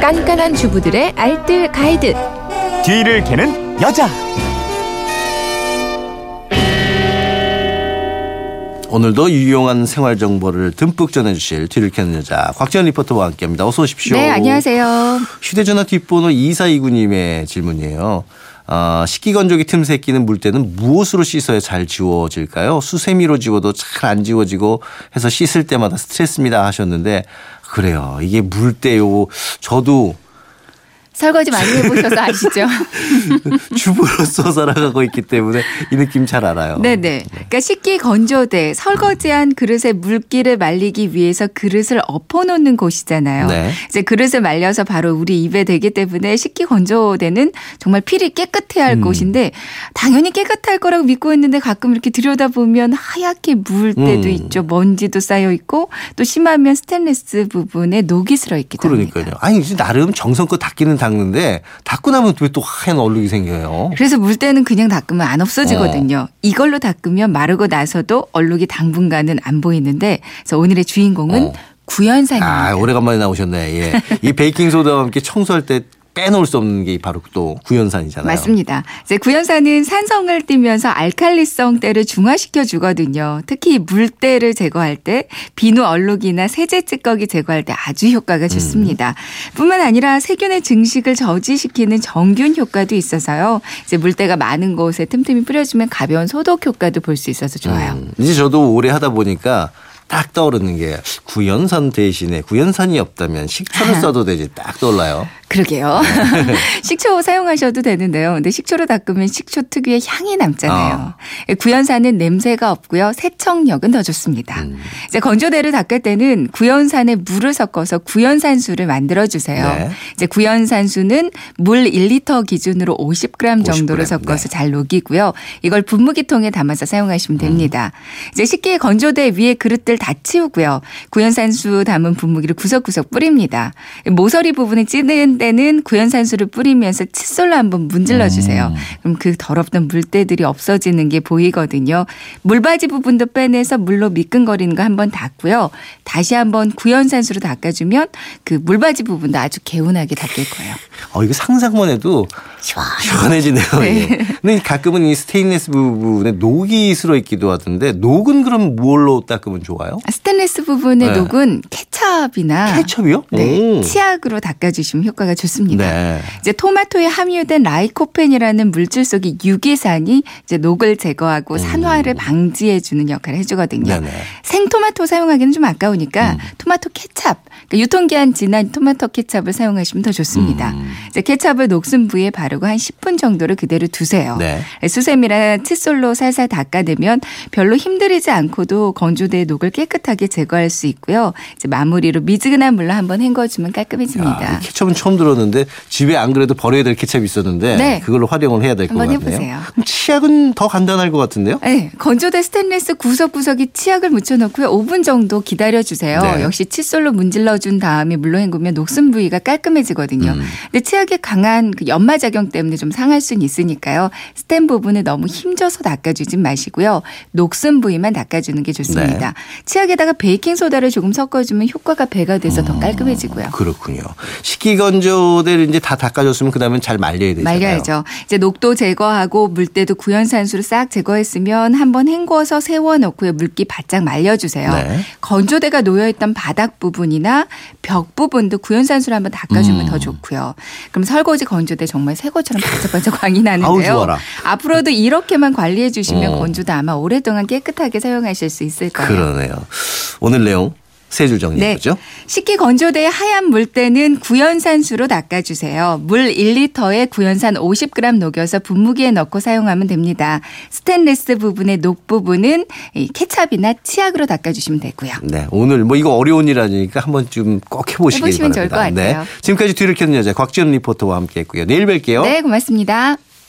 깐깐한 주부들의 알뜰 가이드. 뒤를 캐는 여자. 오늘도 유용한 생활 정보를 듬뿍 전해주실 뒤를 캐는 여자 곽지연 리포터와 함께합니다. 어서 오십시오. 네, 안녕하세요. 휴대전화 뒷번호 2429님의 질문이에요. 어, 식기건조기 틈새 끼는 물때는 무엇으로 씻어야 잘 지워질까요? 수세미로 지워도 잘 안 지워지고 해서 씻을 때마다 스트레스입니다 하셨는데 그래요. 이게 물때요. 저도 설거지 많이 해보셔서 아시죠? 주부로서 살아가고 있기 때문에 이 느낌 잘 알아요. 네네. 그러니까 식기 건조대, 설거지한 그릇에 물기를 말리기 위해서 그릇을 엎어놓는 곳이잖아요. 네. 이제 그릇을 말려서 바로 우리 입에 대기 때문에 식기 건조대는 정말 필히 깨끗해야 할 음. 곳인데 당연히 깨끗할 거라고 믿고 있는데 가끔 이렇게 들여다보면 하얗게 물 때도 음. 있죠. 먼지도 쌓여 있고 또 심하면 스테인리스 부분에 녹이 슬어 있기도 합니다. 그러니까요. 아니 이제 나름 정성껏 닦기는 닦는데 닦고 나면 왜 또 하얀 얼룩이 생겨요? 그래서 물때는 그냥 닦으면 안 없어지거든요. 이걸로 닦으면 마르고 나서도 얼룩이 당분간은 안 보이는데 그래서 오늘의 주인공은 어. 구연산입니다. 아 오래간만에 나오셨네. 예. 이 베이킹 소다와 함께 청소할 때 빼놓을 수 없는 게 바로 또 구연산이잖아요. 맞습니다. 이제 구연산은 산성을 띠면서 알칼리성 때를 중화시켜 주거든요. 특히 물때를 제거할 때 비누 얼룩이나 세제 찌꺼기 제거할 때 아주 효과가 좋습니다. 뿐만 아니라 세균의 증식을 저지시키는 정균 효과도 있어서요. 이제 물때가 많은 곳에 틈틈이 뿌려주면 가벼운 소독 효과도 볼 수 있어서 좋아요. 음, 이제 저도 오래 하다 보니까 딱 떠오르는 게 구연산 대신에 구연산이 없다면 식초를 써도 되지 딱 떠올라요. 그러게요. 식초 사용하셔도 되는데요. 근데 식초로 닦으면 식초 특유의 향이 남잖아요. 구연산은 냄새가 없고요. 세척력은 더 좋습니다. 음. 이제 건조대를 닦을 때는 구연산에 물을 섞어서 구연산수를 만들어 주세요. 네. 이제 구연산수는 물 1리터 기준으로 50g 정도로 50g, 섞어서 네. 잘 녹이고요. 이걸 분무기통에 담아서 사용하시면 됩니다. 음. 이제 식기 건조대 위에 그릇들 다 치우고요. 구연 산수 담은 분무기를 구석구석 뿌립니다. 모서리 부분에 찌는 데는 구연산수를 뿌리면서 칫솔로 한번 문질러 주세요. 그럼 그 더럽던 물때들이 없어지는 게 보이거든요. 물받이 부분도 빼내서 물로 미끈거리는 거 한번 닦고요. 다시 한번 구연산수로 닦아주면 그 물받이 부분도 아주 개운하게 닦일 거예요. 어 이거 상상만 해도 시원해지네요. 네. 예. 근데 가끔은 이 스테인리스 부분에 녹이 슬어 있기도 하던데 녹은 그럼 뭘로 닦으면 좋아요? 스테인리스 부분의 네. 녹은 케첩이나 케첩이요? 네, 오. 치약으로 닦아주시면 효과가 좋습니다. 네. 이제 토마토에 함유된 라이코펜이라는 물질 속의 유기산이 이제 녹을 제거하고 산화를 방지해주는 역할을 해주거든요. 음. 네네. 생토마토 사용하기는 좀 아까우니까 토마토 케찹, 그러니까 유통기한 지난 토마토 케찹을 사용하시면 더 좋습니다. 음. 이제 케찹을 녹슨 부위에 바르고 한 10분 정도를 그대로 두세요. 네. 수세미나 칫솔로 살살 닦아내면 별로 힘들이지 않고도 건조대의 녹을 깨끗하게 제거할 수 있고요. 이제 마무리 로 미지근한 물로 한번 헹궈주면 깔끔해집니다. 아, 이 케첩은 처음 들었는데 집에 안 그래도 버려야 될 케첩이 있었는데 네. 그걸로 활용을 해야 될것 한번 같네요. 해보세요. 그럼 치약은 더 간단할 것 같은데요? 네, 건조대 스테인리스 구석구석에 치약을 묻혀놓고요. 5분 정도 기다려주세요. 네. 역시 칫솔로 문질러준 다음에 물로 헹구면 녹슨 부위가 깔끔해지거든요. 음. 근데 치약의 강한 그 연마 작용 때문에 좀 상할 수는 있으니까요. 스텐 부분을 너무 힘줘서 닦아주진 마시고요. 녹슨 부위만 닦아주는 게 좋습니다. 네. 치약에다가 베이킹 소다를 조금 섞어주면 효과 가 배가 돼서 음. 더 깔끔해지고요. 그렇군요. 식기건조대를 이제 다 닦아줬으면 그 다음에 잘 말려야 되잖아요. 말려야죠. 이제 녹도 제거하고 물때도 구연산수로 싹 제거했으면 한번 헹궈서 세워놓고요. 물기 바짝 말려주세요. 네. 건조대가 놓여있던 바닥 부분이나 벽 부분도 구연산수로 한번 닦아주면 음. 더 좋고요. 그럼 설거지 건조대 정말 새 것처럼 반짝반짝 광이 나는데요. 앞으로도 이렇게만 관리해 주시면 어. 건조대 아마 오랫동안 깨끗하게 사용하실 수 있을 거예요. 그러네요. 오늘 내용 세 줄 정리해 보죠. 식기 건조대의 하얀 물때는 구연산수로 닦아주세요. 물 1리터에 구연산 50g 녹여서 분무기에 넣고 사용하면 됩니다. 스테인리스 부분의 녹 부분은 이 케찹이나 치약으로 닦아주시면 되고요. 네, 오늘 뭐 이거 어려운 일 아니니까 한번 좀 꼭 해보시기 해보시면 좋을 바랍니다. 것 같아요. 네, 지금까지 뒤를 캐는 여자 곽지연 리포터와 함께했고요. 내일 뵐게요. 네, 고맙습니다.